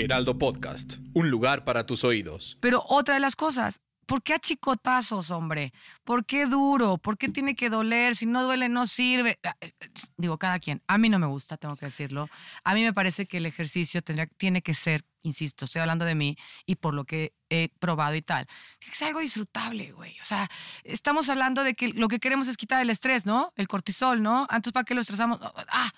Heraldo Podcast, un lugar para tus oídos. Pero otra de las cosas, ¿por qué a chicotazos, hombre? ¿Por qué duro? ¿Por qué tiene que doler? Si no duele, no sirve. Ah, eh, digo, cada quien. A mí no me gusta, tengo que decirlo. A mí me parece que el ejercicio tiene que ser, insisto, estoy hablando de mí y por lo que he probado y tal, que sea algo disfrutable, güey. O sea, estamos hablando de que lo que queremos es quitar el estrés, ¿no? El cortisol, ¿no? Antes, ¿para qué lo estresamos? Ah,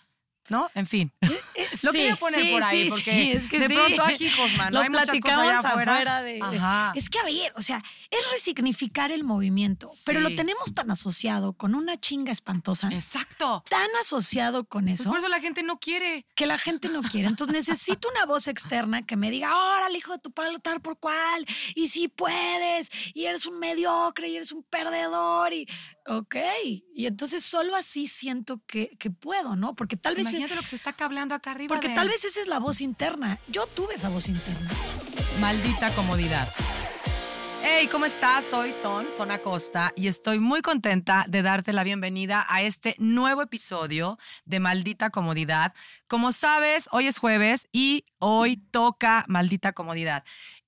¿no? En fin. Eh, lo sí, quería poner sí, por ahí, sí, porque sí, es que de pronto hay hijos, man. Lo hay muchas cosas allá afuera. afuera de- Ajá. Es que, a ver, o sea, es resignificar el movimiento, pero lo tenemos tan asociado con una chinga espantosa, Exacto. tan asociado con Pues eso, por eso la gente no quiere. que la gente no quiere. Entonces necesito una voz externa que me diga, órale, hijo de tu palo, tal por cual, y si puedes, y eres un mediocre, y eres un perdedor, y ok. Y entonces solo así siento que, que puedo, ¿no? Porque tal vez... Imagínate lo que se está cableando acá arriba. Porque de- tal vez esa es la voz interna. Yo tuve esa voz interna. Maldita comodidad. Hey, ¿cómo estás? Soy Son, Son Acosta, y estoy muy contenta de darte la bienvenida a este nuevo episodio de Maldita Comodidad. Como sabes, hoy es jueves y hoy toca Maldita Comodidad.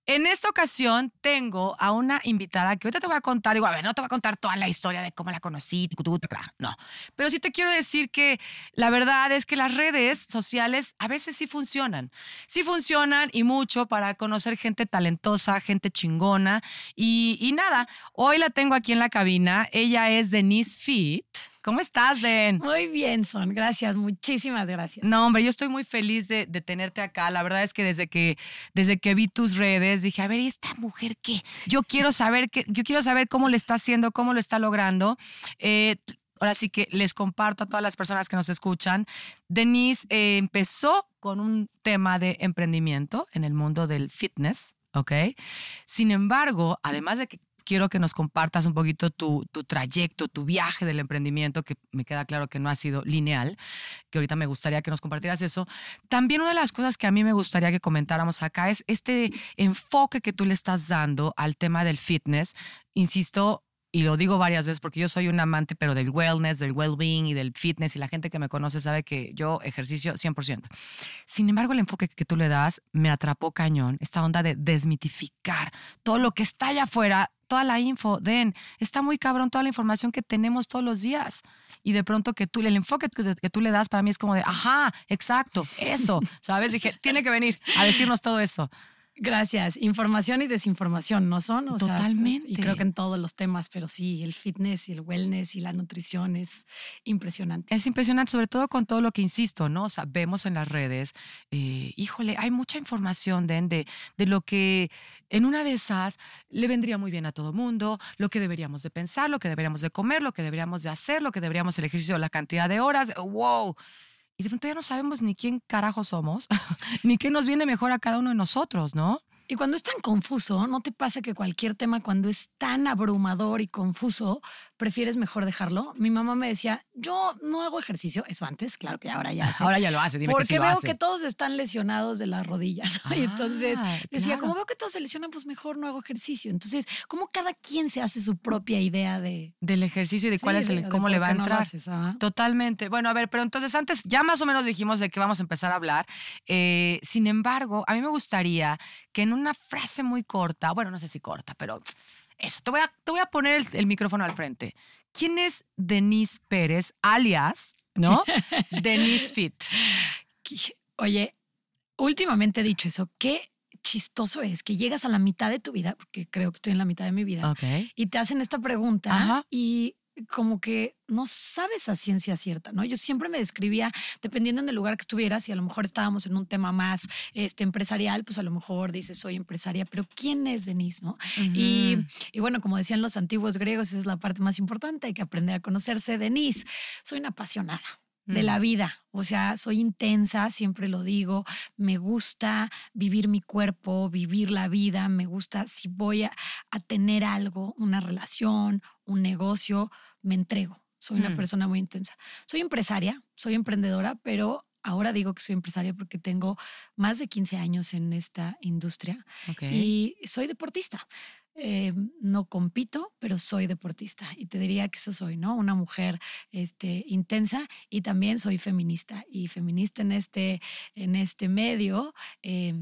En esta ocasión tengo a una invitada que ahorita te voy a contar, digo, no te voy a contar toda la historia de cómo la conocí, no, pero sí te quiero decir que la verdad es que las redes sociales a veces sí funcionan, sí funcionan y mucho para conocer gente talentosa, gente chingona. Y, y nada, hoy la tengo aquí en la cabina, ella es Denise Fit. ¿Cómo estás, Den? Muy bien, Son. Gracias, muchísimas gracias. No, hombre, yo estoy muy feliz de, de tenerte acá. La verdad es que desde que desde que vi tus redes dije, a ver, ¿y esta mujer qué? Yo quiero saber que, yo quiero saber cómo lo está haciendo, cómo lo está logrando. Eh, ahora sí que les comparto a todas las personas que nos escuchan. Denise eh, empezó con un tema de emprendimiento en el mundo del fitness, ¿ok? Sin embargo, además de que quiero que nos compartas un poquito tu, tu trayecto, tu viaje del emprendimiento, que me queda claro que no ha sido lineal, que ahorita me gustaría que nos compartieras eso. También una de las cosas que a mí me gustaría que comentáramos acá es este enfoque que tú le estás dando al tema del fitness. Insisto, y lo digo varias veces porque yo soy un amante, pero del wellness, del well-being y del fitness, y la gente que me conoce sabe que yo ejercicio 100%. Sin embargo, el enfoque que tú le das me atrapó cañón, esta onda de desmitificar todo lo que está allá afuera, toda la info, den, está muy cabrón toda la información que tenemos todos los días. Y de pronto que tú, el enfoque que, que tú le das para mí es como de, ajá, exacto, eso, ¿sabes? Dije, tiene que venir a decirnos todo eso. Gracias. Información y desinformación, ¿no son? O sea, Totalmente. y creo que en todos los temas, pero sí, el fitness y el wellness y la nutrición es impresionante. Es impresionante, sobre todo con todo lo que insisto, ¿no? O sea, vemos en las redes, eh, híjole, hay mucha información Den, de, de lo que en una de esas le vendría muy bien a todo mundo, lo que deberíamos de pensar, lo que deberíamos de comer, lo que deberíamos de hacer, lo que deberíamos el ejercicio, la cantidad de horas, wow. Y de pronto ya no sabemos ni quién carajo somos, ni qué nos viene mejor a cada uno de nosotros, ¿no? Y cuando es tan confuso, ¿no te pasa que cualquier tema cuando es tan abrumador y confuso, prefieres mejor dejarlo? Mi mamá me decía, yo no hago ejercicio, eso antes, claro que ahora ya. Ahora ya lo hace, dime Porque que sí lo veo hace. que todos están lesionados de la rodilla, ¿no? y entonces Ah, decía, claro. como veo que todos se lesionan, pues mejor no hago ejercicio. Entonces, ¿cómo cada quien se hace su propia idea de Del ejercicio y de cuál es el, de cómo le va a no entrar. haces. Totalmente. Bueno, a ver, pero entonces antes ya más o menos dijimos de qué vamos a empezar a hablar. Eh, sin embargo, a mí me gustaría que en una frase muy corta, bueno, no sé si corta, pero eso, te voy a, te voy a poner el, el micrófono al frente. ¿Quién es Denise Pérez, alias, ¿no? Denise Fit. Oye, últimamente he dicho eso, qué chistoso es que llegas a la mitad de tu vida, porque creo que estoy en la mitad de mi vida, Ok. y te hacen esta pregunta Ajá. y como que no sabes a ciencia cierta, ¿no? Yo siempre me describía, dependiendo del lugar que estuvieras, y a lo mejor estábamos en un tema más este, empresarial, pues a lo mejor dices, soy empresaria, pero ¿quién es Denise, no? y, y bueno, como decían los antiguos griegos, esa es la parte más importante, hay que aprender a conocerse. Denise, soy una apasionada de Mm. la vida. O sea, soy intensa, siempre lo digo. Me gusta vivir mi cuerpo, vivir la vida. Me gusta si voy a, a tener algo, una relación, un negocio, me entrego. Soy una Mm. persona muy intensa. Soy empresaria, soy emprendedora, pero ahora digo que soy empresaria porque tengo más de 15 años en esta industria y soy deportista. Eh, no compito, pero soy deportista y te diría que eso soy, ¿no? Una mujer este, intensa y también soy feminista y feminista en este, en este medio. eh,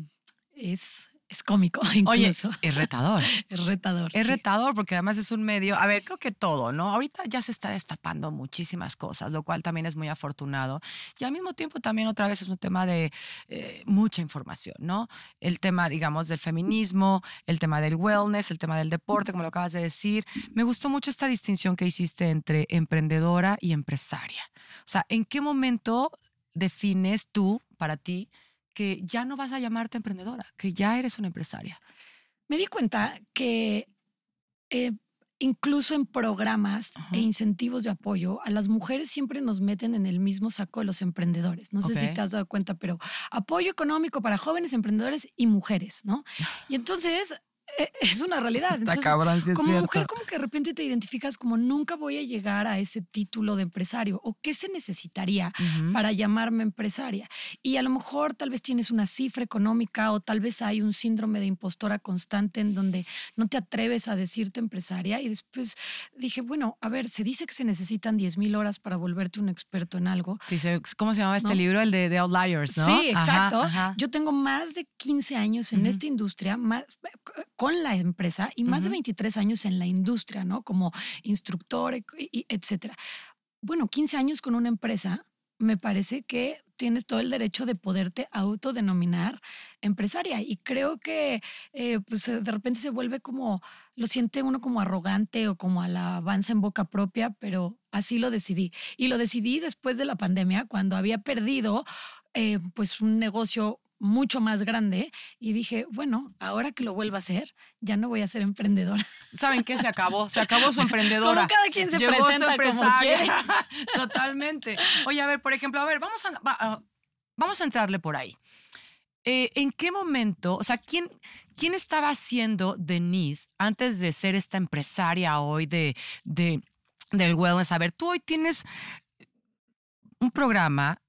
es, es cómico Oye, incluso. es retador. es retador. Es sí. retador porque además es un medio, a ver, creo que todo, ¿no? Ahorita ya se está destapando muchísimas cosas, lo cual también es muy afortunado. Y al mismo tiempo también otra vez es un tema de eh, mucha información, ¿no? El tema, digamos, del feminismo, el tema del wellness, el tema del deporte, como lo acabas de decir. Me gustó mucho esta distinción que hiciste entre emprendedora y empresaria. O sea, ¿en qué momento defines tú, para ti, que ya no vas a llamarte emprendedora, que ya eres una empresaria? Me di cuenta que eh, incluso en programas Ajá. e incentivos de apoyo, a las mujeres siempre nos meten en el mismo saco de los emprendedores. No sé si te has dado cuenta, pero apoyo económico para jóvenes emprendedores y mujeres, ¿no? Y entonces es una realidad. Entonces, cabrón, sí como mujer, como que de repente te identificas como nunca voy a llegar a ese título de empresario o qué se necesitaría Ujú. para llamarme empresaria. Y a lo mejor tal vez tienes una cifra económica o tal vez hay un síndrome de impostora constante en donde no te atreves a decirte empresaria. Y después dije, bueno, a ver, se dice que se necesitan 10 mil horas para volverte un experto en algo. Sí, ¿Cómo se llamaba este ¿No? libro? El de, Outliers, ¿no? Sí, Ajá, exacto. ajá. Yo tengo más de 15 años en Ujú. esta industria, más, con la empresa y más de Ujú. 23 años en la industria, ¿no? Como instructor, etcétera. Bueno, 15 años con una empresa, me parece que tienes todo el derecho de poderte autodenominar empresaria. Y creo que eh, pues, de repente se vuelve como, lo siente uno como arrogante o como alabanza en boca propia, pero así lo decidí. Y lo decidí después de la pandemia, cuando había perdido eh, pues un negocio mucho más grande y dije, bueno, ahora que lo vuelva a hacer, ya no voy a ser emprendedora. ¿Saben qué? Se acabó. Se acabó su emprendedora. Como cada quien se Llegó su presenta como empresaria. quiere. Totalmente. Oye, a ver, por ejemplo, a ver, vamos a, va- a- vamos a entrarle por ahí. Eh, ¿En qué momento, o sea, quién, quién estaba siendo Denise antes de ser esta empresaria hoy de, de, del wellness? A ver, tú hoy tienes un programa,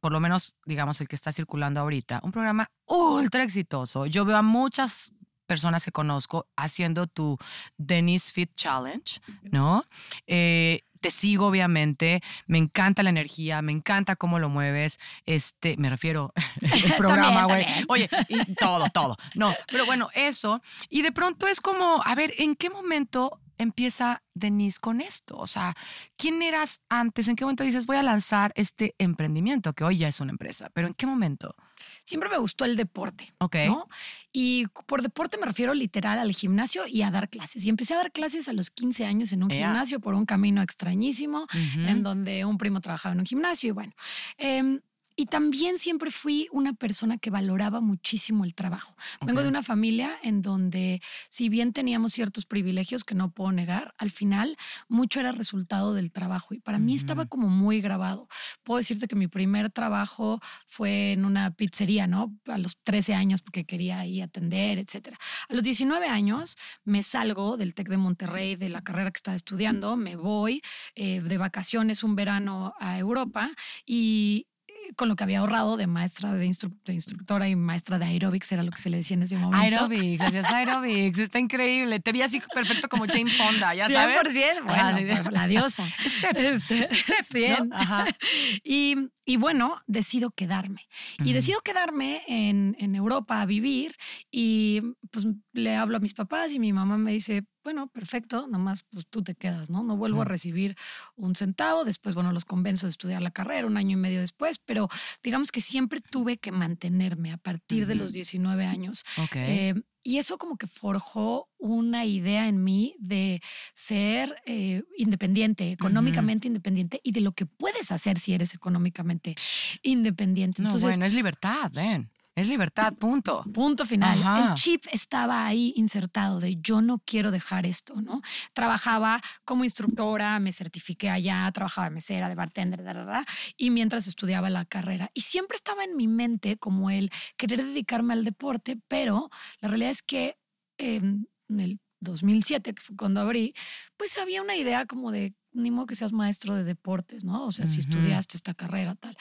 por lo menos, digamos, el que está circulando ahorita, un programa ultra exitoso. Yo veo a muchas personas que conozco haciendo tu Denise Fit Challenge, ¿no? Eh, te sigo, obviamente. Me encanta la energía, me encanta cómo lo mueves. Este, me refiero el programa, güey. Oye, y todo, todo. No, pero bueno, eso. Y de pronto es como, a ver, ¿en qué momento empieza Denise con esto? O sea, ¿quién eras antes? ¿En qué momento dices, voy a lanzar este emprendimiento, que hoy ya es una empresa? Pero ¿en qué momento? Siempre me gustó el deporte. Ok. ¿no? Y por deporte me refiero literal al gimnasio y a dar clases. Y empecé a dar clases a los 15 años en un gimnasio por un camino extrañísimo, en donde un primo trabajaba en un gimnasio y bueno. em, y también siempre fui una persona que valoraba muchísimo el trabajo. Vengo Ok. de una familia en donde, si bien teníamos ciertos privilegios que no puedo negar, al final mucho era resultado del trabajo. Y para mí estaba como muy grabado. Puedo decirte que mi primer trabajo fue en una pizzería, ¿no? A los 13 años porque quería ahí atender, etcétera. A los 19 años me salgo del TEC de Monterrey, de la carrera que estaba estudiando, me voy eh, de vacaciones un verano a Europa y con lo que había ahorrado de maestra de, instru- de instructora y maestra de aerobics era lo que se le decía en ese momento. Aerobics, hacías aerobics, está increíble. Te vi así perfecto como Jane Fonda, ya sabes. 100%, bueno, Ajá, sí. por la diosa. Step. Este, 100. ¿no? Ajá. Y, y bueno, decido quedarme. Y decido quedarme en, en Europa a vivir y pues le hablo a mis papás y mi mamá me dice, bueno, perfecto, nomás pues tú te quedas, ¿no? No vuelvo a recibir un centavo. Después, bueno, los convenzo de estudiar la carrera un año y medio después, pero digamos que siempre tuve que mantenerme a partir de los 19 años. Eh, y eso como que forjó una idea en mí de ser eh, independiente, económicamente independiente y de lo que puedes hacer si eres económicamente independiente. no, Entonces, bueno, es libertad, ven. Es libertad, punto. Punto final. Ajá. El chip estaba ahí insertado de yo no quiero dejar esto, ¿no? Trabajaba como instructora, me certifiqué allá, trabajaba de mesera, de bartender, da, da, da, y mientras estudiaba la carrera. Y siempre estaba en mi mente como el querer dedicarme al deporte, pero la realidad es que eh, en el 2007, que fue cuando abrí, pues había una idea como de ni modo que seas maestro de deportes, ¿no? O sea, si Ujú. estudiaste esta carrera, tal.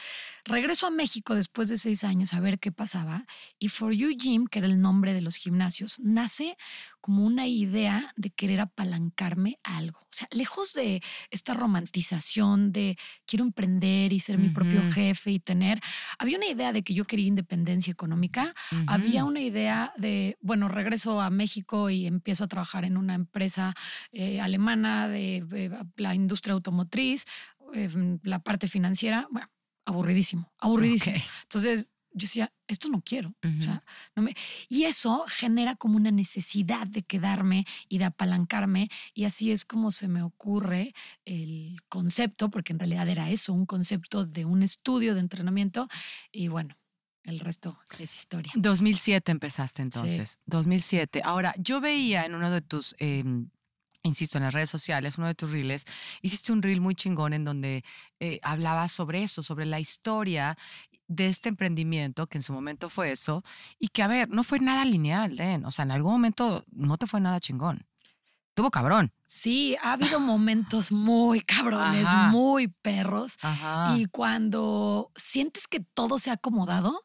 Regreso a México después de seis años a ver qué pasaba y For You Gym, que era el nombre de los gimnasios, nace como una idea de querer apalancarme a algo. O sea, lejos de esta romantización de quiero emprender y ser mi propio jefe y tener, había una idea de que yo quería independencia económica, había una idea de, bueno, regreso a México y empiezo a trabajar en una empresa eh, alemana de, eh, la industria automotriz, eh, la parte financiera, bueno, aburridísimo, aburridísimo. Entonces yo decía, esto no quiero. o Ujú. sea, no me- y eso genera como una necesidad de quedarme y de apalancarme y así es como se me ocurre el concepto, porque en realidad era eso, un concepto de un estudio de entrenamiento y bueno, el resto es historia. 2007 empezaste entonces. 2007. Ahora, yo veía en uno de tus, eh, insisto, en las redes sociales, uno de tus reels, hiciste un reel muy chingón en donde eh, hablabas sobre eso, sobre la historia de este emprendimiento, que en su momento fue eso, y que, a ver, no fue nada lineal, Den. O sea, en algún momento no te fue nada chingón. Tuvo cabrón. Sí, ha habido momentos muy cabrones, Ajá. muy perros. Ajá. Y cuando sientes que todo se ha acomodado,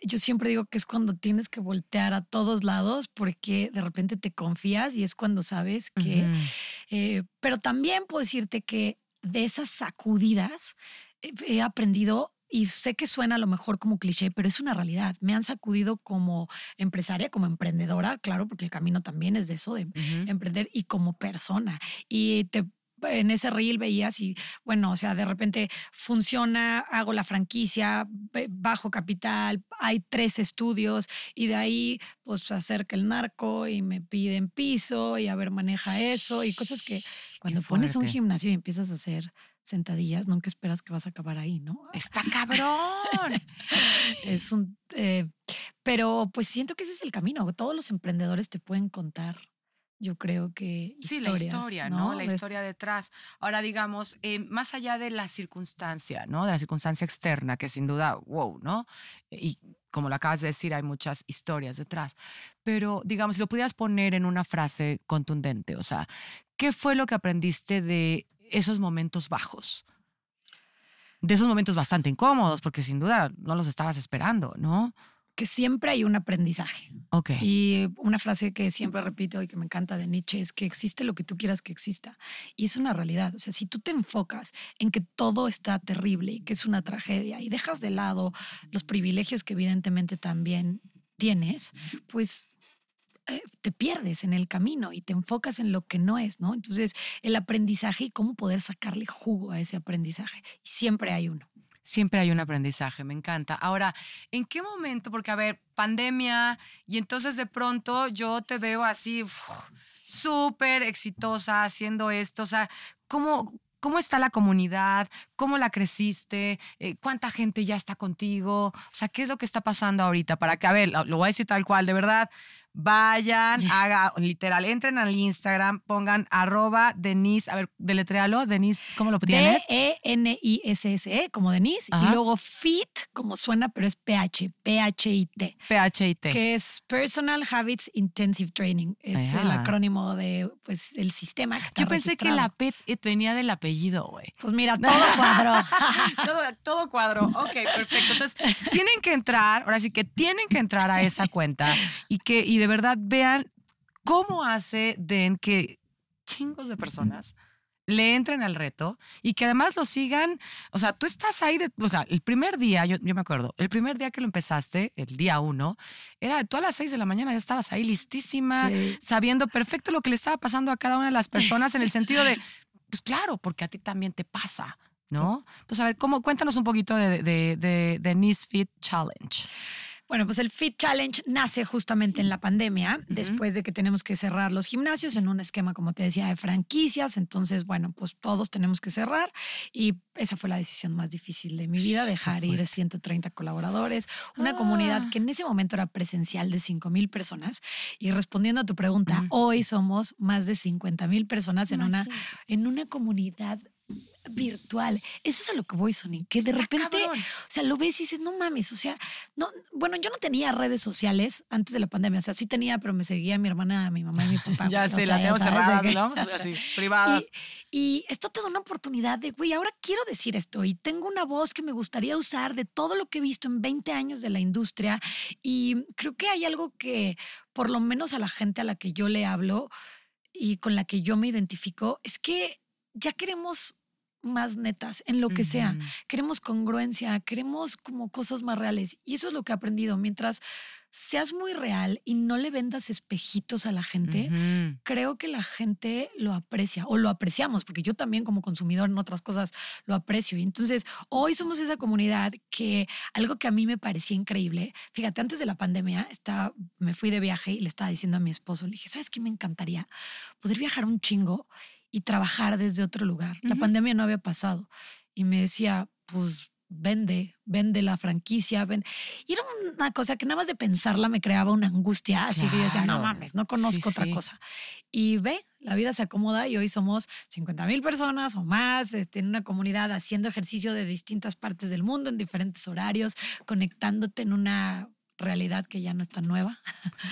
yo siempre digo que es cuando tienes que voltear a todos lados porque de repente te confías y es cuando sabes que... Eh, pero también puedo decirte que de esas sacudidas he aprendido... Y sé que suena a lo mejor como cliché, pero es una realidad. Me han sacudido como empresaria, como emprendedora, claro, porque el camino también es de eso, de emprender y como persona. Y te en ese reel veías y bueno, o sea, de repente funciona, hago la franquicia, bajo capital, hay tres estudios y de ahí pues se acerca el narco y me piden piso y a ver maneja eso y cosas que cuando pones un gimnasio y empiezas a hacer sentadillas, nunca esperas que vas a acabar ahí, ¿no? Está cabrón. Es un, eh, pero pues siento que ese es el camino. Todos los emprendedores te pueden contar, yo creo que Sí, la historia, ¿no? La historia detrás. Ahora, digamos, eh, más allá de la circunstancia, ¿no? De la circunstancia externa, que sin duda, wow, ¿no? Y como lo acabas de decir, hay muchas historias detrás. Pero, digamos, si lo pudieras poner en una frase contundente, o sea, ¿qué fue lo que aprendiste de esos momentos bajos? De esos momentos bastante incómodos, porque sin duda no los estabas esperando, ¿no? que siempre hay un aprendizaje. Ok. Y una frase que siempre repito y que me encanta de Nietzsche es que existe lo que tú quieras que exista. Y es una realidad. O sea, si tú te enfocas en que todo está terrible y que es una tragedia y dejas de lado los privilegios que evidentemente también tienes, pues eh, te pierdes en el camino y te enfocas en lo que no es, ¿no? Entonces, el aprendizaje y cómo poder sacarle jugo a ese aprendizaje. Siempre hay uno. Siempre hay un aprendizaje, me encanta. Ahora, ¿en qué momento? Porque, a ver, pandemia, y entonces de pronto yo te veo así, súper exitosa haciendo esto. O sea, ¿cómo, ¿cómo está la comunidad? ¿Cómo la creciste? Eh, ¿Cuánta gente ya está contigo? O sea, ¿qué es lo que está pasando ahorita? Para que, a ver, lo voy a decir tal cual, de verdad. Vayan, haga, literal, entren al Instagram, pongan arroba Denise, a ver, deletréalo, Denise, ¿cómo lo tienes? D-E-N-I-S-S-E, como Denise, Ajá. y luego FIT, como suena, pero es PH, P-H-I-T, PHIT. que es Personal Habits Intensive Training. Es el acrónimo de, pues, el sistema que está Yo pensé que la. P venía del apellido, güey. Pues mira, todo cuadró. todo, todo cuadro. Ok, perfecto. Entonces, tienen que entrar, ahora sí que tienen que entrar a esa cuenta y que y de verdad vean cómo hace Den que chingos de personas le entren al reto y que además lo sigan. O sea, tú estás ahí, de, o sea, el primer día, yo, yo me acuerdo, el primer día que lo empezaste, el día uno, era tú a las seis de la mañana ya estabas ahí listísima, Sí. sabiendo perfecto lo que le estaba pasando a cada una de las personas en el sentido de, pues claro, porque a ti también te pasa, ¿no? Entonces, a ver, ¿cómo, cuéntanos un poquito de, de, de, de Nice Fit Challenge. Bueno, pues el Fit Challenge nace justamente en la pandemia, después de que tenemos que cerrar los gimnasios en un esquema, como te decía, de franquicias. Entonces, bueno, pues todos tenemos que cerrar y esa fue la decisión más difícil de mi vida, dejar ir 130 colaboradores, una Ah. comunidad que en ese momento era presencial de 5 mil personas. Y respondiendo a tu pregunta, hoy somos más de 50 mil personas en una, en una comunidad virtual. Eso es a lo que voy, Sony, que de repente, cabrón. o sea, lo ves y dices, no mames, o sea, no, bueno, yo no tenía redes sociales antes de la pandemia, o sea, sí tenía, pero me seguía mi hermana, mi mamá y mi papá. Ya sé, sea, la tengo sabes de cerrada, que- ¿no? Así, privadas. Y, y esto te da una oportunidad de, güey, ahora quiero decir esto y tengo una voz que me gustaría usar de todo lo que he visto en 20 años de la industria y creo que hay algo que, por lo menos a la gente a la que yo le hablo y con la que yo me identifico, es que ya queremos más netas en lo que sea. Queremos congruencia, queremos como cosas más reales. Y eso es lo que he aprendido. Mientras seas muy real y no le vendas espejitos a la gente, creo que la gente lo aprecia o lo apreciamos, porque yo también como consumidor en otras cosas lo aprecio. Y entonces hoy somos esa comunidad que algo que a mí me parecía increíble, fíjate, antes de la pandemia estaba, me fui de viaje y le estaba diciendo a mi esposo, le dije, ¿sabes qué me encantaría? Poder viajar un chingo y trabajar desde otro lugar. La Ujú. pandemia no había pasado. Y me decía, pues vende, vende la franquicia, ven. Y era una cosa que nada más de pensarla me creaba una angustia, así que yo decía, no mames, no conozco Sí, otra sí. cosa. Y ve, la vida se acomoda y hoy somos 50 mil personas o más este, en una comunidad haciendo ejercicio de distintas partes del mundo, en diferentes horarios, conectándote en una realidad que ya no es tan nueva.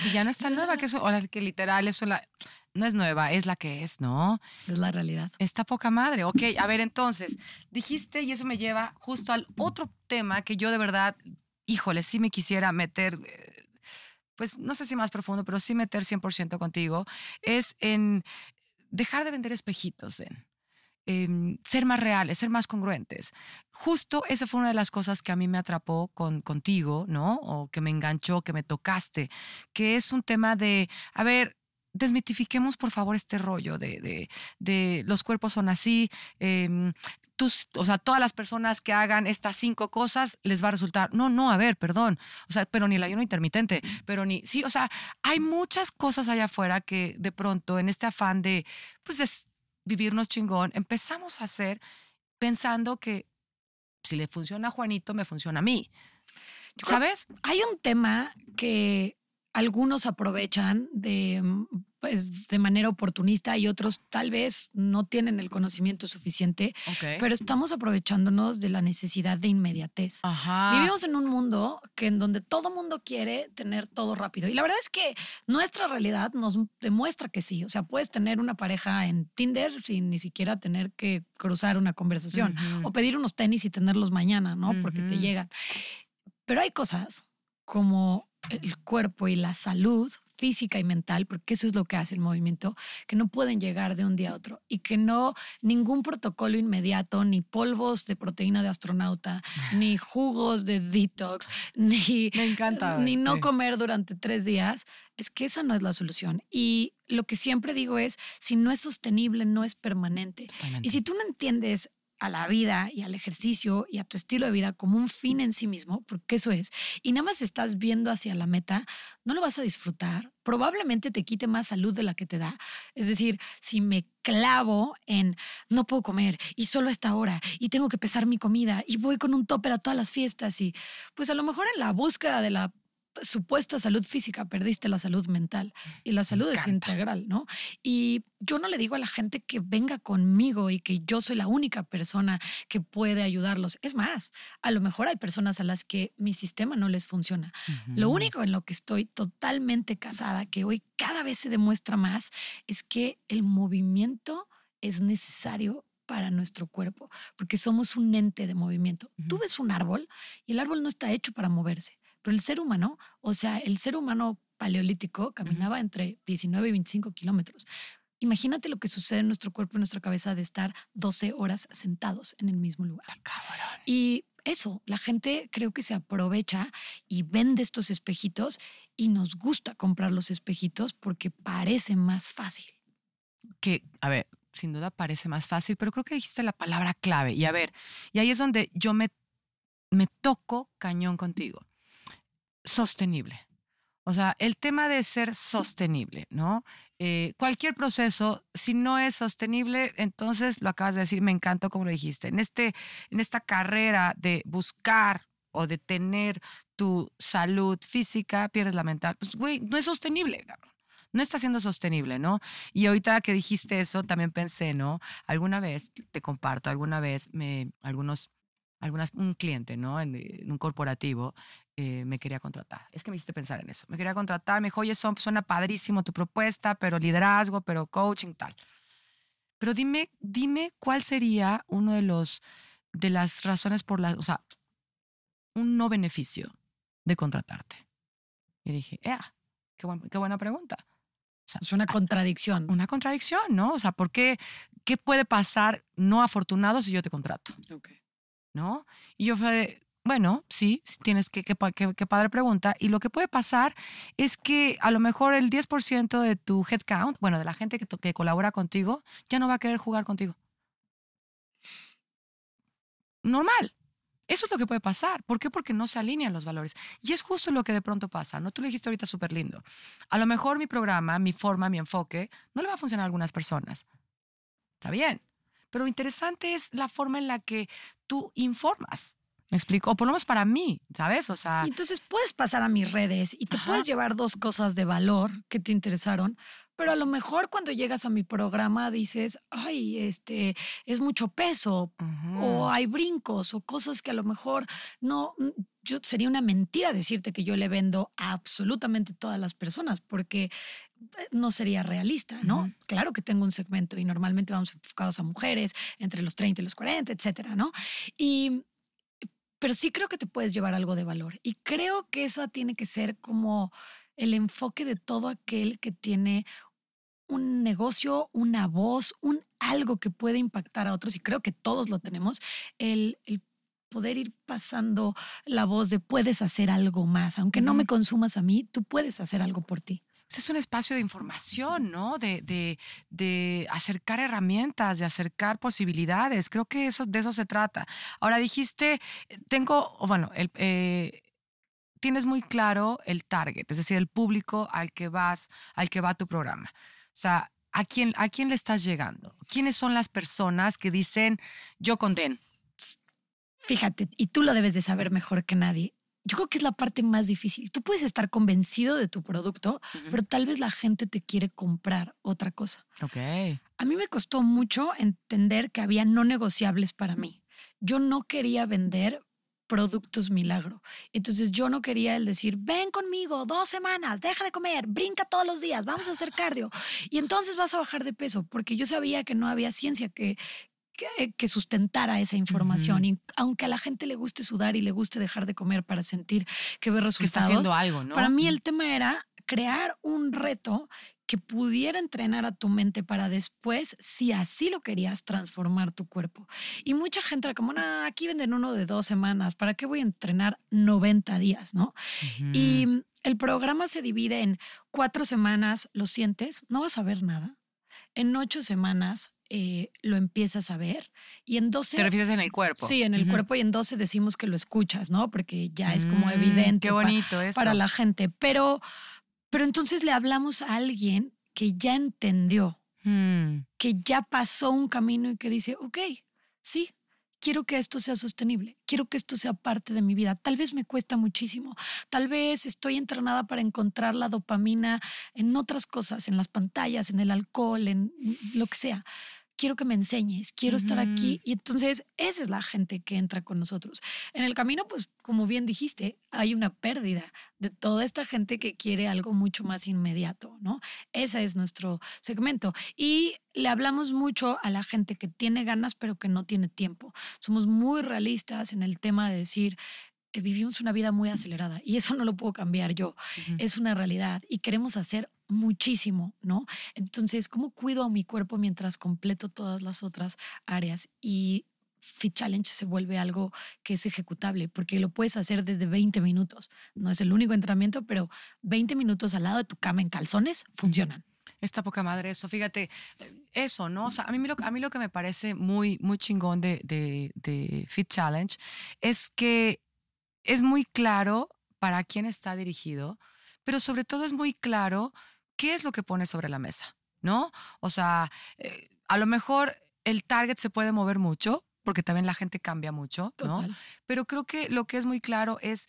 Y ya no está nueva, que eso, o la que literal, eso la, no es nueva, es la que es, ¿no? Es la realidad. Está poca madre. Ok, a ver, entonces, dijiste, y eso me lleva justo al otro tema que yo de verdad, híjole, sí me quisiera meter, eh, pues no sé si más profundo, pero sí meter 100% contigo, es en dejar de vender espejitos, en, em, ser más reales, ser más congruentes. Justo esa fue una de las cosas que a mí me atrapó con, contigo, ¿no? O que me enganchó, que me tocaste, que es un tema de, a ver, desmitifiquemos por favor este rollo de, de, de los cuerpos son así. em, tus, o sea, todas las personas que hagan estas cinco cosas les va a resultar. No, no, a ver, perdón. O sea, pero ni el ayuno intermitente, pero ni. Sí, o sea, hay muchas cosas allá afuera que de pronto, en este afán de, pues, de vivirnos chingón, empezamos a hacer pensando que si le funciona a Juanito, me funciona a mí. Yo creo- ¿Sabes? Hay un tema que algunos aprovechan de, mm, pues, de manera oportunista y otros tal vez no tienen el conocimiento suficiente, pero estamos aprovechándonos de la necesidad de inmediatez. Ajá. Vivimos en un mundo que en donde todo mundo quiere tener todo rápido. Y la verdad es que nuestra realidad nos demuestra que sí. O sea, puedes tener una pareja en Tinder sin ni siquiera tener que cruzar una conversación. O pedir unos tenis y tenerlos mañana, ¿no? Porque te llegan. Pero hay cosas como el cuerpo y la salud física y mental, porque eso es lo que hace el movimiento, que no pueden llegar de un día a otro y que no ningún protocolo inmediato, ni polvos de proteína de astronauta, ni jugos de detox, ni, Me encanta. ni no comer durante tres días, es que esa no es la solución. Y lo que siempre digo es, si no es sostenible, no es permanente. Totalmente. Y si tú no entiendes a la vida y al ejercicio y a tu estilo de vida como un fin en sí mismo, porque eso es, y nada más estás viendo hacia la meta, no lo vas a disfrutar. Probablemente te quite más salud de la que te da. Es decir, si me clavo en no puedo comer y solo a esta hora y tengo que pesar mi comida y voy con un topper a todas las fiestas y pues a lo mejor en la búsqueda de la supuesta salud física perdiste la salud mental y la salud es integral, ¿no? Y yo no le digo a la gente que venga conmigo y que yo soy la única persona que puede ayudarlos. Es más, a lo mejor hay personas a las que mi sistema no les funciona. Lo único en lo que estoy totalmente casada, que hoy cada vez se demuestra más, es que el movimiento es necesario para nuestro cuerpo, porque somos un ente de movimiento. Tú ves un árbol y el árbol no está hecho para moverse, pero el ser humano, o sea, el ser humano paleolítico caminaba entre 19 y 25 kilómetros. Imagínate lo que sucede en nuestro cuerpo y en nuestra cabeza de estar 12 horas sentados en el mismo lugar. Cabrón. Y eso, la gente creo que se aprovecha y vende estos espejitos y nos gusta comprar los espejitos porque parece más fácil. que, a ver, sin duda parece más fácil, pero creo que dijiste la palabra clave. Y a ver, y ahí es donde yo me, me toco cañón contigo. Sostenible. O sea, el tema de ser sostenible, ¿no? Eh, cualquier proceso, si no es sostenible, entonces lo acabas de decir, me encantó como lo dijiste. En, este, en esta carrera de buscar o de tener tu salud física, pierdes la mental. Pues, güey, no es sostenible, no está siendo sostenible, ¿no? Y ahorita que dijiste eso, también pensé, ¿no? Alguna vez, te comparto, alguna vez me, algunos, algunas, un cliente, ¿no? En un corporativo eh, me quería contratar. Es que me hiciste pensar en eso. Me quería contratar, me dijo, oye, son, suena padrísimo tu propuesta, pero liderazgo, pero coaching, tal. Pero dime, dime cuál sería uno de los de las razones por las, o sea, un no beneficio de contratarte. Y dije, ¡ea! Qué, buen- qué buena pregunta. O sea, Es una contradicción. una contradicción, ¿no? O sea, ¿por qué, qué puede pasar no afortunado si yo te contrato? ¿no? Y yo fue, bueno, sí, tienes que, padre pregunta. Y lo que puede pasar es que a lo mejor el 10% de tu headcount, bueno, de la gente que, colabora contigo, ya no va a querer jugar contigo. Normal. Eso es lo que puede pasar. ¿Por qué? Porque no se alinean los valores. Y es justo lo que de pronto pasa, ¿no? Tú lo dijiste ahorita súper lindo. A lo mejor mi programa, mi forma, mi enfoque, no le va a funcionar a algunas personas. Está bien. Pero interesante es la forma en la que tú informas. ¿Me explico? O por lo menos para mí, ¿sabes? O sea, Y entonces puedes pasar a mis redes y te Ajá. puedes llevar dos cosas de valor que te interesaron, pero a lo mejor cuando llegas a mi programa dices, ay, este, es mucho peso, ujú, o hay brincos, o cosas que a lo mejor no, mm, yo, sería una mentira decirte que yo le vendo a absolutamente todas las personas, porque eh, no sería realista, ¿no? Claro que tengo un segmento y normalmente vamos enfocados a mujeres entre los 30 y los 40, etcétera, ¿no? Y pero sí creo que te puedes llevar algo de valor. Y creo que eso tiene que ser como el enfoque de todo aquel que tiene un negocio, una voz, un algo que puede impactar a otros. Y creo que todos lo tenemos. El, el poder ir pasando la voz de puedes hacer algo más. Aunque no me consumas a mí, tú puedes hacer algo por ti. Ese es un espacio de información, ¿no? De, acercar herramientas, de acercar posibilidades. Creo que eso, de eso se trata. Ahora dijiste, eh, tengo, bueno, eh, tienes muy claro el target, es decir, el público al que vas, al que va tu programa. O sea, ¿a quién, ¿a quién le estás llegando? ¿Quiénes son las personas que dicen, yo condeno? Fíjate, y tú lo debes de saber mejor que nadie. Yo creo que es la parte más difícil. Tú puedes estar convencido de tu producto, pero tal vez la gente te quiere comprar otra cosa. Ok. A mí me costó mucho entender que había no negociables para mí. Yo no quería vender productos milagro. Entonces yo no quería el decir, ven conmigo dos semanas, deja de comer, brinca todos los días, vamos a hacer cardio. Y entonces vas a bajar de peso, porque yo sabía que no había ciencia que, que, que sustentara esa información. Y aunque a la gente le guste sudar y le guste dejar de comer para sentir que ve Que está resultados, haciendo algo, ¿no? para mí el tema era crear un reto que pudiera entrenar a tu mente para después, si así lo querías, transformar tu cuerpo. Y mucha gente era como, no, aquí venden uno de dos semanas, ¿para qué voy a entrenar 90 días, no? Y el programa se divide en cuatro semanas, lo sientes, no vas a ver nada. En ocho semanas eh, lo empiezas a ver y en 12... ¿Te refieres en el cuerpo? Sí, en el cuerpo y en 12 decimos que lo escuchas, ¿no? Porque ya es como Mm, evidente Qué pa- bonito eso. para la gente. Pero, pero entonces le hablamos a alguien que ya entendió, Mm. que ya pasó un camino y que dice, ok, sí, quiero que esto sea sostenible, quiero que esto sea parte de mi vida. Tal vez me cuesta muchísimo, tal vez estoy entrenada para encontrar la dopamina en otras cosas, en las pantallas, en el alcohol, en lo que sea. Quiero que me enseñes, quiero estar aquí. Y entonces esa es la gente que entra con nosotros. En el camino, pues como bien dijiste, hay una pérdida de toda esta gente que quiere algo mucho más inmediato, ¿no? Ese es nuestro segmento. Y le hablamos mucho a la gente que tiene ganas pero que no tiene tiempo. Somos muy realistas en el tema de decir, eh, vivimos una vida muy acelerada y eso no lo puedo cambiar yo. Ujú. Es una realidad y queremos hacer muchísimo, ¿no? Entonces, ¿cómo cuido a mi cuerpo mientras completo todas las otras áreas? Y Fit Challenge se vuelve algo que es ejecutable porque lo puedes hacer desde 20 minutos. No es el único entrenamiento, pero 20 minutos al lado de tu cama en calzones funcionan. Está poca madre eso. Fíjate, eso, ¿no? O sea, a mí lo, a mí lo que me parece muy, muy chingón de, de, de Fit Challenge es que es muy claro para quién está dirigido, pero sobre todo es muy claro qué es lo que pone sobre la mesa, ¿no? O sea, eh, a lo mejor el target se puede mover mucho, porque también la gente cambia mucho, ¿no? Total. pero creo que lo que es muy claro es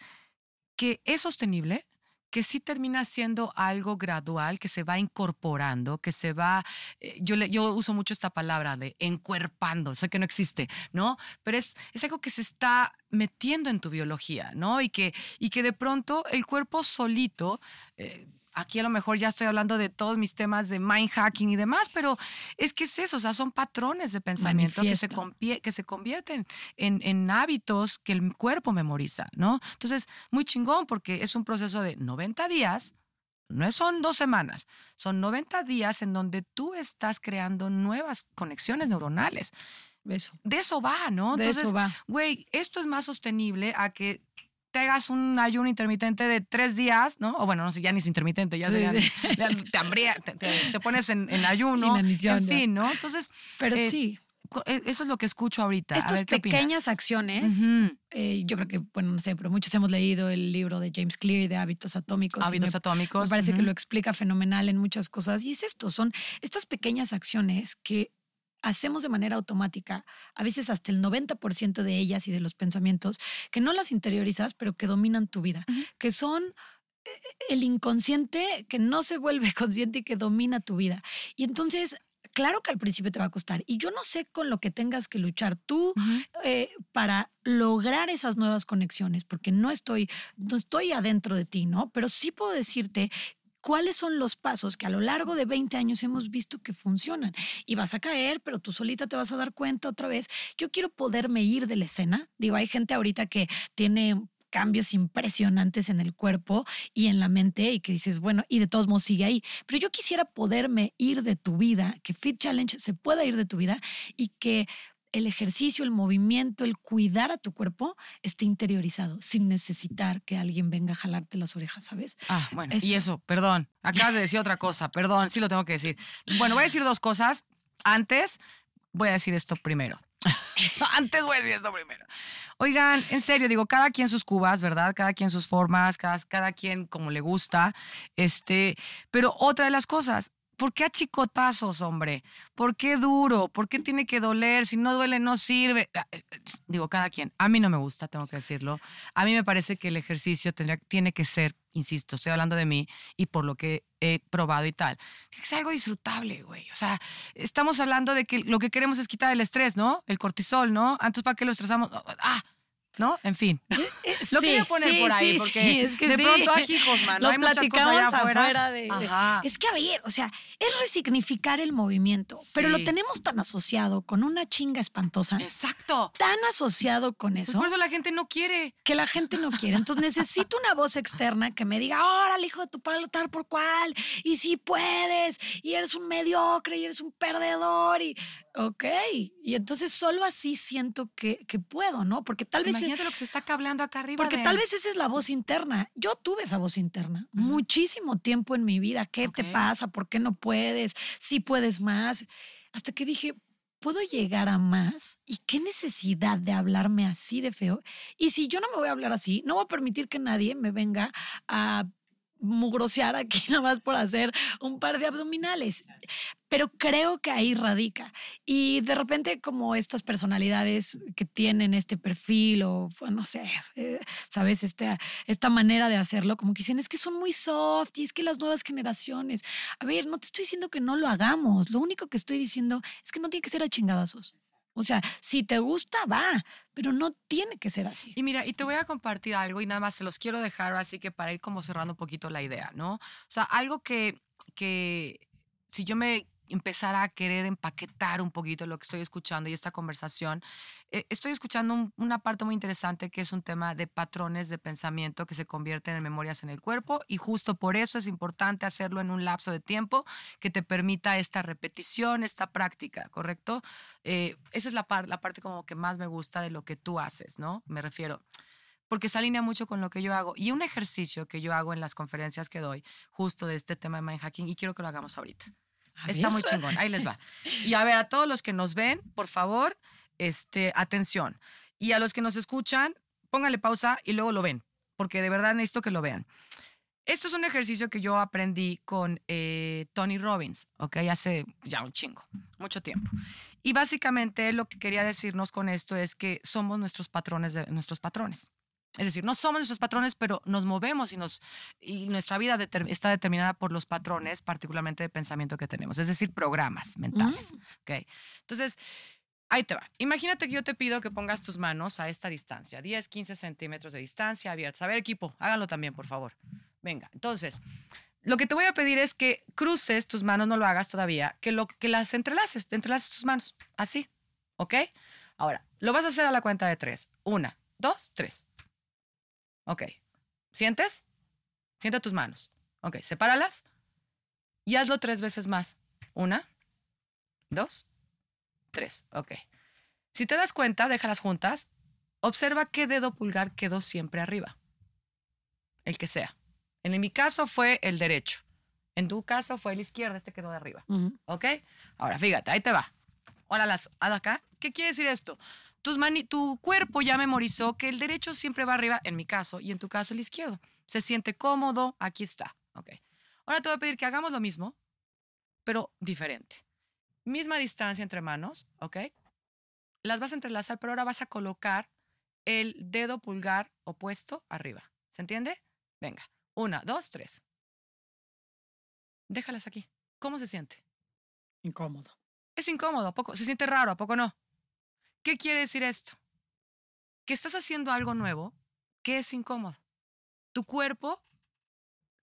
que es sostenible, que sí termina siendo algo gradual, que se va incorporando, que se va, eh, yo, le, yo uso mucho esta palabra de encuerpando, sé que no existe, ¿no? Pero es, es algo que se está metiendo en tu biología, ¿no? Y que, y que de pronto el cuerpo solito... Eh, aquí a lo mejor ya estoy hablando de todos mis temas de mind hacking y demás, pero es que es eso, o sea, son patrones de pensamiento que se, que se, convierten en, en, hábitos que el cuerpo memoriza, ¿no? Entonces, muy chingón porque es un proceso de 90 días. No son dos semanas, son 90 días en donde tú estás creando nuevas conexiones neuronales. Eso. De eso va, ¿no? De eso va. Güey, esto es más sostenible a que te hagas un ayuno intermitente de tres días, ¿no? O bueno, no sé, ya ni es intermitente, ya, te, hambría, te, pones en, ayuno, en fin, ¿no? Entonces, pero eh, sí. Eh, eso es lo que escucho ahorita. Estas a ver, pequeñas acciones, eh, yo creo que, bueno, no sé, pero muchos hemos leído el libro de James Clear de hábitos atómicos. Hábitos atómicos. Me parece que lo explica fenomenal en muchas cosas. Y es esto, son estas pequeñas acciones que hacemos de manera automática, a veces hasta el 90% de ellas y de los pensamientos, que no las interiorizas, pero que dominan tu vida, que son eh, el inconsciente que no se vuelve consciente y que domina tu vida. Y entonces claro que al principio te va a costar. Y yo no sé con lo que tengas que luchar tú eh, para lograr esas nuevas conexiones, porque no estoy, no estoy adentro de ti, ¿no? Pero sí puedo decirte cuáles son los pasos que a lo largo de 20 años hemos visto que funcionan. Y vas a caer, pero tú solita te vas a dar cuenta otra vez. Yo quiero poderme ir de la escena. Digo, hay gente ahorita que tiene cambios impresionantes en el cuerpo y en la mente y que dices, bueno, y de todos modos sigue ahí. Pero yo quisiera poderme ir de tu vida, que Fit Challenge se pueda ir de tu vida y que el ejercicio, el movimiento, el cuidar a tu cuerpo esté interiorizado, sin necesitar que alguien venga a jalarte las orejas, ¿sabes? Ah, bueno, y eso, perdón, acabas de decir otra cosa, perdón, sí lo tengo que decir. Bueno, voy a decir dos cosas. Antes, voy a decir esto primero. Antes voy a decir esto primero. Oigan, en serio, digo, cada quien sus cubas, ¿verdad? Cada quien sus formas, cada, cada quien como le gusta. Este, pero otra de las cosas, ¿Por qué a chicotazos, hombre? ¿Por qué duro? ¿Por qué tiene que doler? Si no duele, no sirve. Ah, eh, eh, digo, cada quien. A mí no me gusta, tengo que decirlo. A mí me parece que el ejercicio tiene que ser, insisto, estoy hablando de mí y por lo que he probado y tal, tiene que ser algo disfrutable, güey. O sea, estamos hablando de que lo que queremos es quitar el estrés, ¿no? El cortisol, ¿no? Antes, ¿para qué lo estresamos? Ah, ¿no? En fin. Eh, eh, lo sí, quería poner por ahí, porque es que de pronto hay hijos, man. Lo hay muchas cosas allá afuera. de, Es que, a ver, o sea, es resignificar el movimiento, pero lo tenemos tan asociado con una chinga espantosa. Exacto. Tan asociado con pues eso. por eso la gente no quiere. Que la gente no quiere. Entonces necesito una voz externa que me diga, órale, hijo de tu palo, tal por cual, y si puedes, y eres un mediocre, y eres un perdedor, y Ok, y entonces solo así siento que, que puedo, ¿no? Porque tal vez... Imagínate lo que se está cableando acá arriba. Porque tal vez esa es la voz interna. Yo tuve esa voz interna muchísimo tiempo en mi vida. ¿Qué te pasa? ¿Por qué no puedes? Si puedes más. Hasta que dije, ¿puedo llegar a más? ¿Y qué necesidad de hablarme así de feo? Y si yo no me voy a hablar así, no voy a permitir que nadie me venga a mugrosear aquí nada más por hacer un par de abdominales. Pero creo que ahí radica. Y de repente como estas personalidades que tienen este perfil o no sé, eh, sabes, esta, esta manera de hacerlo, como que dicen, es que son muy soft y es que las nuevas generaciones, a ver, no te estoy diciendo que no lo hagamos, lo único que estoy diciendo es que no tiene que ser a chingadazos. O sea, si te gusta, va, pero no tiene que ser así. Y mira, y te voy a compartir algo y nada más se los quiero dejar así que para ir como cerrando un poquito la idea, ¿no? O sea, algo que, que si yo me empezar a querer empaquetar un poquito lo que estoy escuchando y esta conversación, eh, estoy escuchando una parte muy interesante que es un tema de patrones de pensamiento que se convierten en memorias en el cuerpo y justo por eso es importante hacerlo en un lapso de tiempo que te permita esta repetición, esta práctica, ¿correcto? Eh, esa es la, la parte como que más me gusta de lo que tú haces, ¿no? Me refiero porque se alinea mucho con lo que yo hago. Y un ejercicio que yo hago en las conferencias que doy, justo de este tema de mind hacking, y quiero que lo hagamos ahorita. Está muy chingón, ahí les va. Y a ver, a todos los que nos ven, por favor, este, atención. Y a los que nos escuchan, pónganle pausa y luego lo ven, porque de verdad necesito que lo vean. Esto es un ejercicio que yo aprendí con eh, Tony Robbins, ¿ok? Hace ya un chingo, mucho tiempo. Y básicamente lo que quería decirnos con esto es que somos nuestros patrones, de, nuestros patrones. Es decir, no somos nuestros patrones, pero nos movemos y, nos, y nuestra vida deter- está determinada por los patrones, particularmente de pensamiento que tenemos, es decir, programas mentales. ¿ok? Entonces, ahí te va. Imagínate que yo te pido que pongas tus manos a esta distancia, 10, 15 centímetros de distancia abiertas. A ver, equipo, háganlo también, por favor. Venga, entonces, lo que te voy a pedir es que cruces tus manos, no lo hagas todavía, que, lo, que las entrelaces, te entrelaces tus manos, así, ¿ok? Ahora, lo vas a hacer a la cuenta de tres. Una, dos, tres. Ok. ¿Sientes? Siente tus manos. Ok, sepáralas y hazlo tres veces más. Una, dos, tres. Ok. Si te das cuenta, déjalas juntas. Observa qué dedo pulgar quedó siempre arriba. El que sea. En mi caso fue el derecho. En tu caso fue el izquierdo, este quedó de arriba. ¿Ok? Ahora, fíjate, ahí te va. Ahora las, acá. ¿Qué quiere decir esto? Tus tu cuerpo ya memorizó que el derecho siempre va arriba, en mi caso, y en tu caso el izquierdo. Se siente cómodo, aquí está. ¿Ok? Ahora te voy a pedir que hagamos lo mismo, pero diferente. Misma distancia entre manos, ¿ok? Las vas a entrelazar, pero ahora vas a colocar el dedo pulgar opuesto arriba. ¿Se entiende? Venga. Una, dos, tres. Déjalas aquí. ¿Cómo se siente? Incómodo. Es incómodo, ¿a poco? Se siente raro, ¿a poco no? ¿Qué quiere decir esto? Que estás haciendo algo nuevo que es incómodo. Tu cuerpo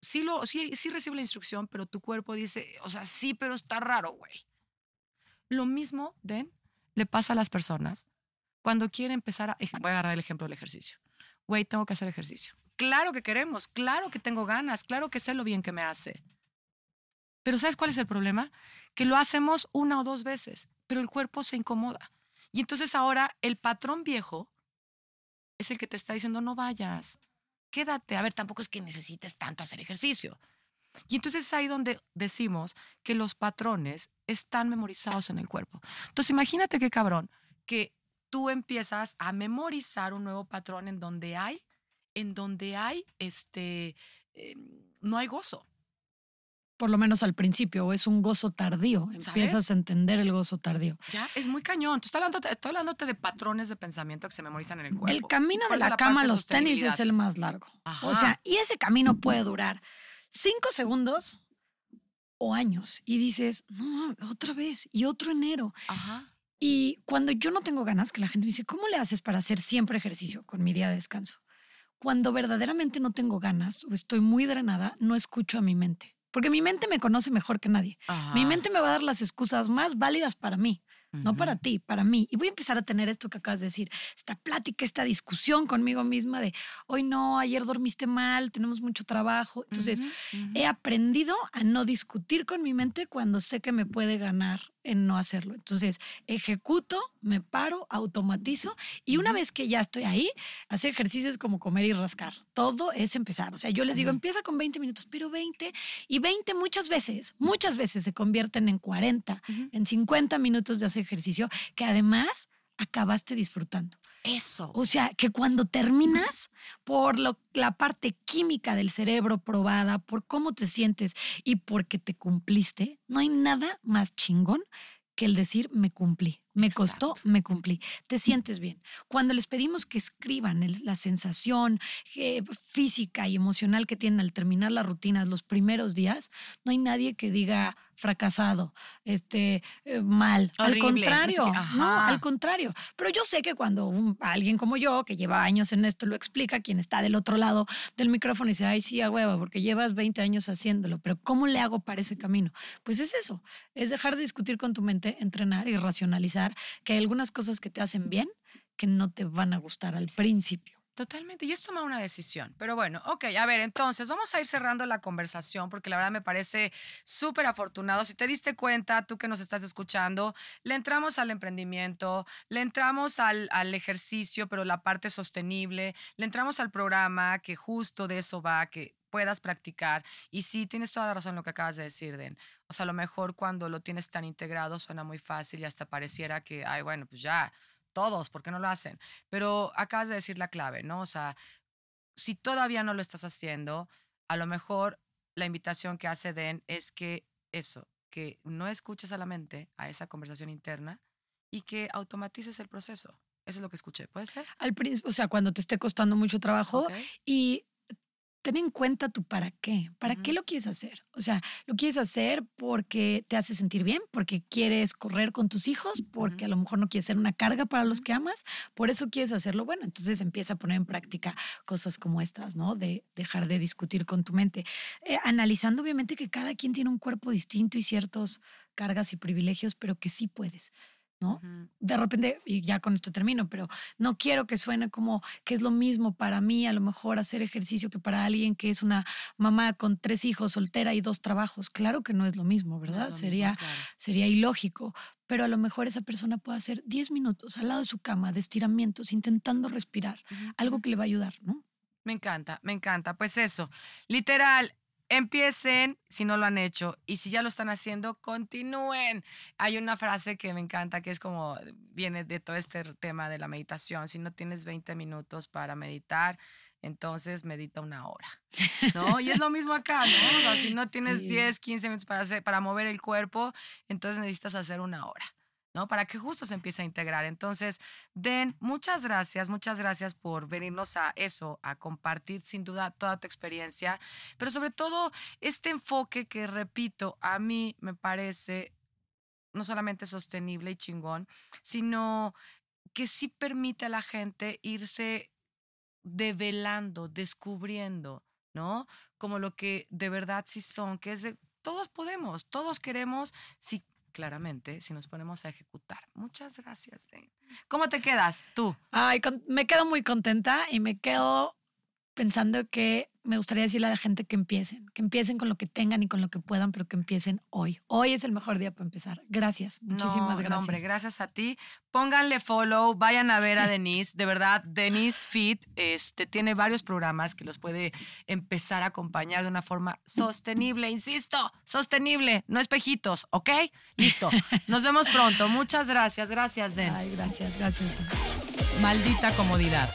sí, lo, sí, sí recibe la instrucción, pero tu cuerpo dice, o sea, sí, pero está raro, güey. Lo mismo, Den, le pasa a las personas cuando quieren empezar a... Voy a agarrar el ejemplo del ejercicio. Güey, tengo que hacer ejercicio. Claro que queremos, claro que tengo ganas, claro que sé lo bien que me hace. Pero ¿sabes cuál es el problema? Que lo hacemos una o dos veces, pero el cuerpo se incomoda. Y entonces ahora el patrón viejo es el que te está diciendo no vayas, quédate. A ver, tampoco es que necesites tanto hacer ejercicio. Y entonces es ahí donde decimos que los patrones están memorizados en el cuerpo. Entonces imagínate qué cabrón que tú empiezas a memorizar un nuevo patrón en donde hay, en donde hay, este, eh, no hay gozo. Por lo menos al principio, o es un gozo tardío. ¿Sabes? Empiezas a entender el gozo tardío. Ya, es muy cañón. Estoy hablándote, estoy hablándote de patrones de pensamiento que se memorizan en el cuerpo. El camino ¿Cuál de la, cama a los tenis es el más largo. O sea, y ese camino puede durar cinco segundos o años. Y dices, no, otra vez, y otro enero. Ajá. Y cuando yo no tengo ganas, que la gente me dice, ¿cómo le haces para hacer siempre ejercicio con mi día de descanso? Cuando verdaderamente no tengo ganas o estoy muy drenada, no escucho a mi mente. Porque mi mente me conoce mejor que nadie. Mi Ajá. mente me va a dar las excusas más válidas para mí, no para ti, para mí. Y voy a empezar a tener esto que acabas de decir, esta plática, esta discusión conmigo misma de, hoy no, ayer dormiste mal, tenemos mucho trabajo. Entonces, he aprendido a no discutir con mi mente cuando sé que me puede ganar en no hacerlo. Entonces, ejecuto, me paro, automatizo y una vez que ya estoy ahí, hacer ejercicio es como comer y rascar. Todo es empezar. O sea, yo les digo, empieza con 20 minutos, pero 20 y 20 muchas veces, muchas veces se convierten en 40, Ujú. en 50 minutos de hacer ejercicio que además acabaste disfrutando. Eso. O sea, que cuando terminas, por lo- la parte química del cerebro probada, por cómo te sientes y porque te cumpliste, no hay nada más chingón que el decir me cumplí. Me costó, Exacto. me cumplí. Te sientes bien. Cuando les pedimos que escriban el- la sensación eh, física y emocional que tienen al terminar la rutina los primeros días, no hay nadie que diga fracasado, este, eh, mal. al Horrible, sé contrario, no, al contrario. Pero yo sé que cuando un- alguien como yo, que lleva años en esto, lo explica, quien está del otro lado del micrófono y dice, ay, sí, a huevo, porque llevas 20 años haciéndolo, pero ¿cómo le hago para ese camino? Pues es eso, es dejar de discutir con tu mente, entrenar y racionalizar que hay algunas cosas que te hacen bien que no te van a gustar al principio. Totalmente. Y es tomar una decisión. Pero bueno, ok, a ver, entonces vamos a ir cerrando la conversación porque la verdad me parece súper afortunado. Si te diste cuenta, tú que nos estás escuchando, le entramos al emprendimiento, le entramos al, al ejercicio, pero la parte sostenible, le entramos al programa que justo de eso va, que puedas practicar. Y sí, tienes toda la razón en lo que acabas de decir, Den. O sea, a lo mejor cuando lo tienes tan integrado suena muy fácil y hasta pareciera que, ay, bueno, pues ya, todos, ¿por qué no lo hacen? Pero acabas de decir la clave, ¿no? O sea, si todavía no lo estás haciendo, a lo mejor la invitación que hace Den es que eso, que no escuches a la mente, a esa conversación interna y que automatices el proceso. Eso es lo que escuché, ¿puede ser? Al principio, o sea, cuando te esté costando mucho trabajo y ten en cuenta tu para qué. ¿Para qué lo quieres hacer? O sea, lo quieres hacer porque te hace sentir bien, porque quieres correr con tus hijos, porque a lo mejor no quieres ser una carga para los que amas, por eso quieres hacerlo. Bueno, entonces empieza a poner en práctica cosas como estas, ¿no? De dejar de discutir con tu mente. Eh, analizando obviamente que cada quien tiene un cuerpo distinto y ciertas cargas y privilegios, pero que sí puedes. ¿No? De repente, y ya con esto termino, pero no quiero que suene como que es lo mismo para mí, a lo mejor hacer ejercicio que para alguien que es una mamá con tres hijos, soltera y dos trabajos. Claro que no es lo mismo, No ¿verdad? mismo, sería, claro. sería ilógico, pero a lo mejor esa persona puede hacer 10 minutos al lado de su cama de estiramientos, intentando respirar, algo que le va a ayudar, ¿no? Me encanta, me encanta. Pues eso, literal, empiecen si no lo han hecho y si ya lo están haciendo, continúen. Hay una frase que me encanta que es como, viene de todo este tema de la meditación. Si no tienes 20 minutos para meditar, entonces medita una hora, ¿no? Y es lo mismo acá, ¿no? O sea, si no tienes Sí. 10, 15 minutos para, hacer, para mover el cuerpo, entonces necesitas hacer una hora. ¿No? Para que justo se empiece a integrar. Entonces, Den, muchas gracias, muchas gracias por venirnos a eso, a compartir sin duda toda tu experiencia, pero sobre todo este enfoque que, repito, a mí me parece no solamente sostenible y chingón, sino que sí permite a la gente irse develando, descubriendo, ¿no? Como lo que de verdad sí son, que es todos podemos, todos queremos, si claramente, si nos ponemos a ejecutar. Muchas gracias. ¿Cómo te quedas tú? Ay, con- me quedo muy contenta y me quedo pensando que me gustaría decirle a la gente que empiecen, que empiecen con lo que tengan y con lo que puedan, pero que empiecen hoy. Hoy es el mejor día para empezar. Gracias, muchísimas No, gracias. No, hombre, gracias a ti. Pónganle follow, vayan a ver a Denise. De verdad, Denise Fit este, tiene varios programas que los puede empezar a acompañar de una forma sostenible. Insisto, sostenible, no espejitos, ¿ok? Listo. Nos vemos pronto. Muchas gracias. Gracias, Den. Ay, gracias, gracias. Maldita comodidad.